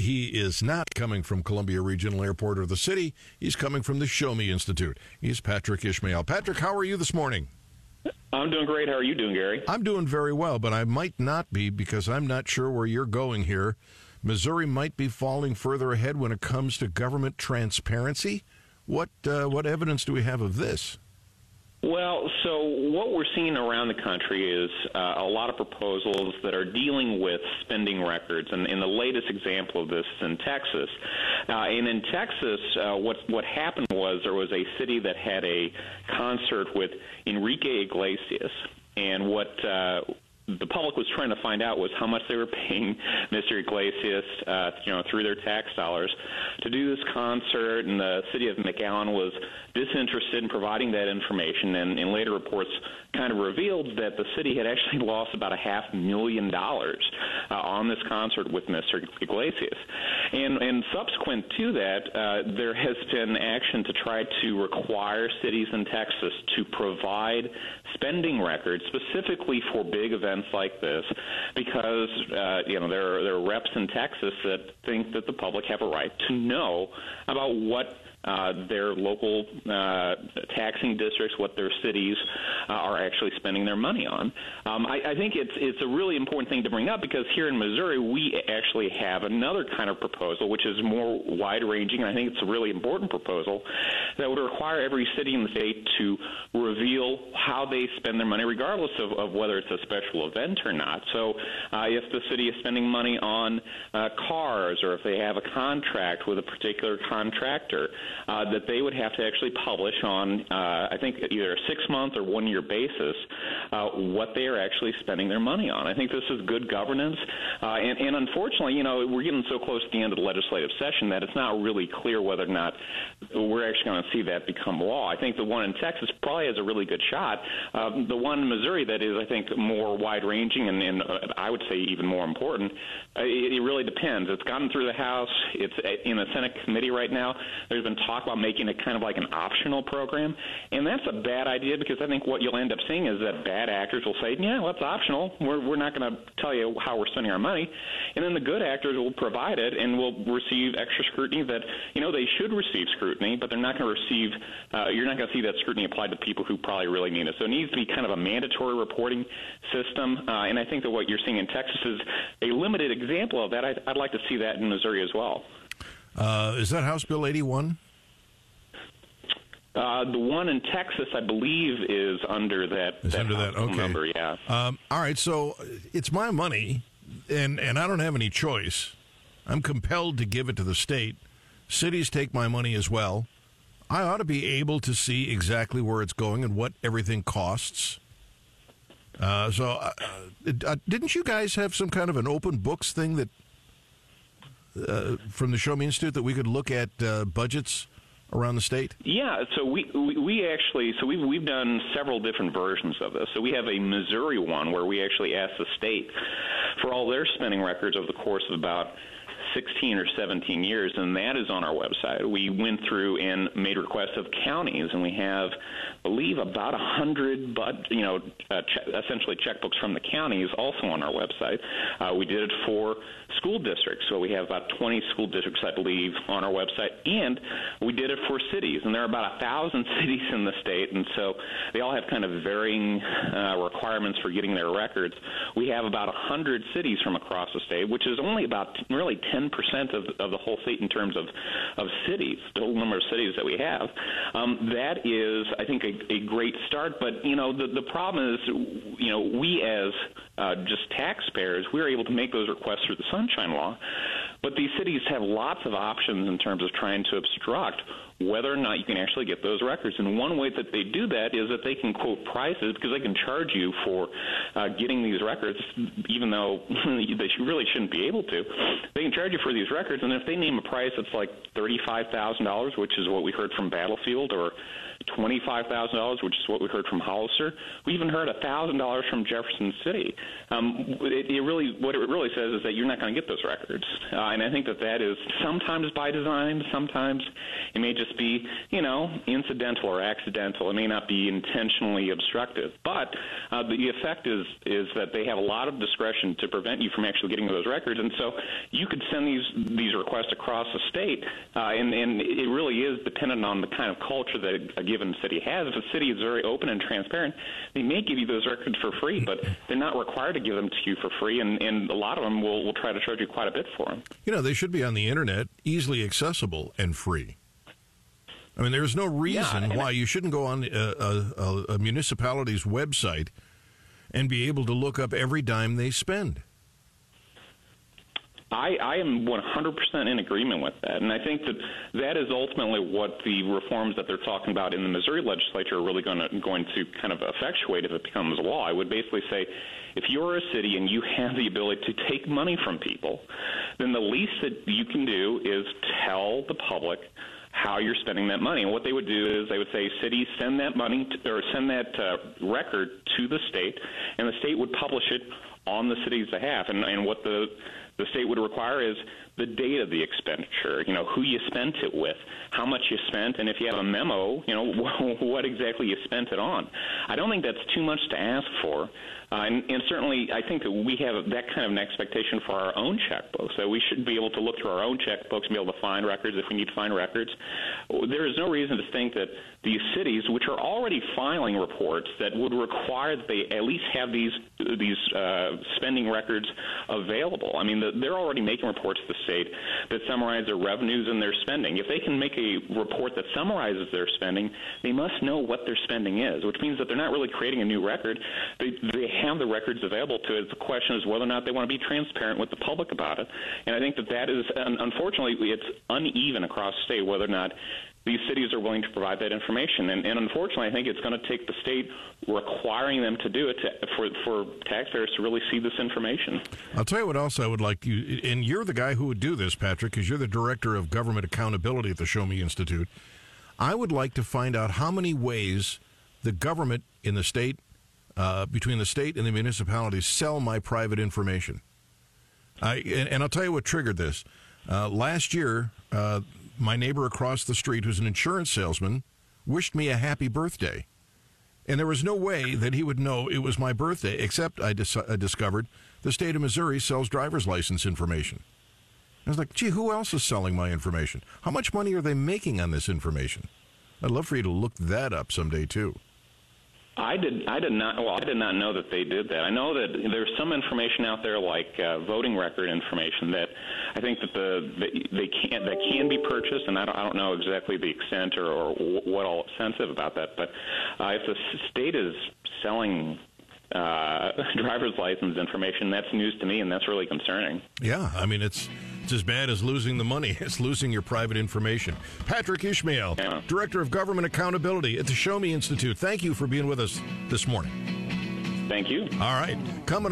he is not coming from Columbia Regional Airport or the city. He's coming from the Show Me Institute. He's Patrick Ishmael. Patrick, how are you this morning? I'm doing great. How are you doing, Gary? I'm doing very well, but I might not be because I'm not sure where you're going here. Missouri might be falling further ahead when it comes to government transparency. What uh, what evidence do we have of this? Well, so what we're seeing around the country is uh, a lot of proposals that are dealing with spending records, and, and the latest example of this is in Texas. Uh, and in Texas, uh, what what happened was there was a city that had a concert with Enrique Iglesias, and what uh, the public was trying to find out was how much they were paying Mr. Iglesias, uh, you know, through their tax dollars to do this concert, and the city of McAllen was disinterested in providing that information, and, in later reports kind of revealed that the city had actually lost about a half million dollars uh, on this concert with Mr. Iglesias, and and subsequent to that, uh, there has been action to try to require cities in Texas to provide spending records specifically for big events like this because uh, you know there are, there are reps in Texas that think that the public have a right to know about what uh, their local uh, taxing districts, what their cities uh, are actually spending their money on. Um, I, I think it's it's a really important thing to bring up because here in Missouri we actually have another kind of proposal which is more wide ranging. And I think it's a really important proposal that would require every city in the state to reveal how they spend their money, regardless of, of whether it's a special event or not. So, uh, if the city is spending money on uh, cars or if they have a contract with a particular contractor, uh, that they would have to actually publish on, uh, I think, either a six month or one year basis uh, what they are actually spending their money on. I think this is good governance. Uh, and, and unfortunately, you know, we're getting so close to the end of the legislative session that it's not really clear whether or not we're actually going to see that become law. I think the one in Texas probably has a really good shot. Um, the one in Missouri that is, I think, more wide ranging and, and uh, I would say even more important, uh, it, it really depends. It's gotten through the House. It's in the Senate committee right now. There's been talk about making it kind of like an optional program, and that's a bad idea because I think what you'll end up seeing is that bad actors will say, "Yeah, well, it's optional. We're we're not going to tell you how we're spending our money," and then the good actors will provide it and will receive extra scrutiny that you know they should receive scrutiny, but they're not going to receive. Uh, you're not going to see that scrutiny applied to people who probably really need it. So it needs to be kind of a mandatory reporting system, uh, and I think that what you're seeing in Texas is a limited example of that. I'd, I'd like to see that in Missouri as well. Uh, is that House Bill 81? Uh, the one in Texas, I believe, is under that. Is under that okay. number, yeah. Um, all right, so it's my money, and and I don't have any choice. I'm compelled to give it to the state. Cities take my money as well. I ought to be able to see exactly where it's going and what everything costs. Uh, so, uh, uh, didn't you guys have some kind of an open books thing that uh, from the Show Me Institute that we could look at uh, budgets around the state? Yeah, so we, we, we actually so we've we've done several different versions of this. So we have a Missouri one where we actually ask the state for all their spending records over the course of about 16 or 17 years, and that is on our website. We went through and made requests of counties, and we have, I believe, about a hundred, but you know, uh, che- essentially checkbooks from the counties also on our website. Uh, we did it for school districts, so we have about 20 school districts, I believe, on our website, and we did it for cities, and there are about a thousand cities in the state, and so they all have kind of varying uh, requirements for getting their records. We have about a hundred cities from across the state, which is only about really 10 percent of, of the whole state in terms of of cities, the whole number of cities that we have. Um, that is, I think, a, a great start. But you know, the the problem is, you know, we as uh, just taxpayers, we're able to make those requests through the Sunshine Law. But these cities have lots of options in terms of trying to obstruct whether or not you can actually get those records. And one way that they do that is that they can quote prices because they can charge you for uh, getting these records, even though they really shouldn't be able to. They can charge you for these records, and if they name a price that's like thirty-five thousand dollars, which is what we heard from Battlefield, or twenty-five thousand dollars, which is what we heard from Hollister, we even heard thousand dollars from Jefferson City. Um, it, it really, what it really says is that you're not going to get those records, uh, and I think that that is sometimes by design, sometimes It may just be, you know, incidental or accidental. It may not be intentionally obstructive. But uh, the effect is is that they have a lot of discretion to prevent you from actually getting those records. And so you could send these these requests across the state, uh, and and it really is dependent on the kind of culture that a given city has. If a city is very open and transparent, they may give you those records for free, but they're not required to give them to you for free, and, and a lot of them will, will try to charge you quite a bit for them. You know, they should be on the internet, easily accessible and free. I mean, there's no reason Yeah, why you shouldn't go on a, a, a municipality's website and be able to look up every dime they spend. I, I am 100% in agreement with that, and I think that that is ultimately what the reforms that they're talking about in the Missouri legislature are really going to going to kind of effectuate if it becomes law. I would basically say, if you're a city and you have the ability to take money from people, then the least that you can do is tell the public how you're spending that money. And what they would do is they would say, cities send that money to, or send that uh, record to the state, and the state would publish it on the city's behalf. And, and what the the state would require is the date of the expenditure, you know, who you spent it with, how much you spent, and if you have a memo, you know, what exactly you spent it on. I don't think that's too much to ask for. Uh, and, and certainly, I think that we have that kind of an expectation for our own checkbooks. That we should be able to look through our own checkbooks and be able to find records if we need to find records. There is no reason to think that these cities, which are already filing reports that would require that they at least have these these uh, spending records available. I mean, the, they're already making reports to the state that summarize their revenues and their spending. If they can make a report that summarizes their spending, they must know what their spending is, which means that they're not really creating a new record. They, they have the records available to it. The question is whether or not they want to be transparent with the public about it. And I think that that is, unfortunately, it's uneven across the state whether or not these cities are willing to provide that information. And, and unfortunately, I think it's going to take the state requiring them to do it to, for, for taxpayers to really see this information. I'll tell you what else I would like you, and you're the guy who would do this, Patrick, because you're the director of government accountability at the Show Me Institute. I would like to find out how many ways the government in the state, uh, between the state and the municipalities, sell my private information. I, and, and I'll tell you what triggered this. Uh, last year, uh, my neighbor across the street, who's an insurance salesman, wished me a happy birthday. And there was no way that he would know it was my birthday, except I, dis- I discovered the state of Missouri sells driver's license information. I was like, gee, who else is selling my information? How much money are they making on this information? I'd love for you to look that up someday, too. I did. I did not. Well, I did not know that they did that. I know that there's some information out there, like uh, voting record information, that I think that the they can that can be purchased, and I don't, I don't know exactly the extent or, or what all sensitive about that. But uh, if the state is selling uh, driver's license information, that's news to me, and that's really concerning. Yeah, I mean it's it's as bad as losing the money. It's losing your private information. Patrick Ishmael, Yeah. Director of Government Accountability at the Show Me Institute. Thank you for being with us this morning. Thank you. All right, coming.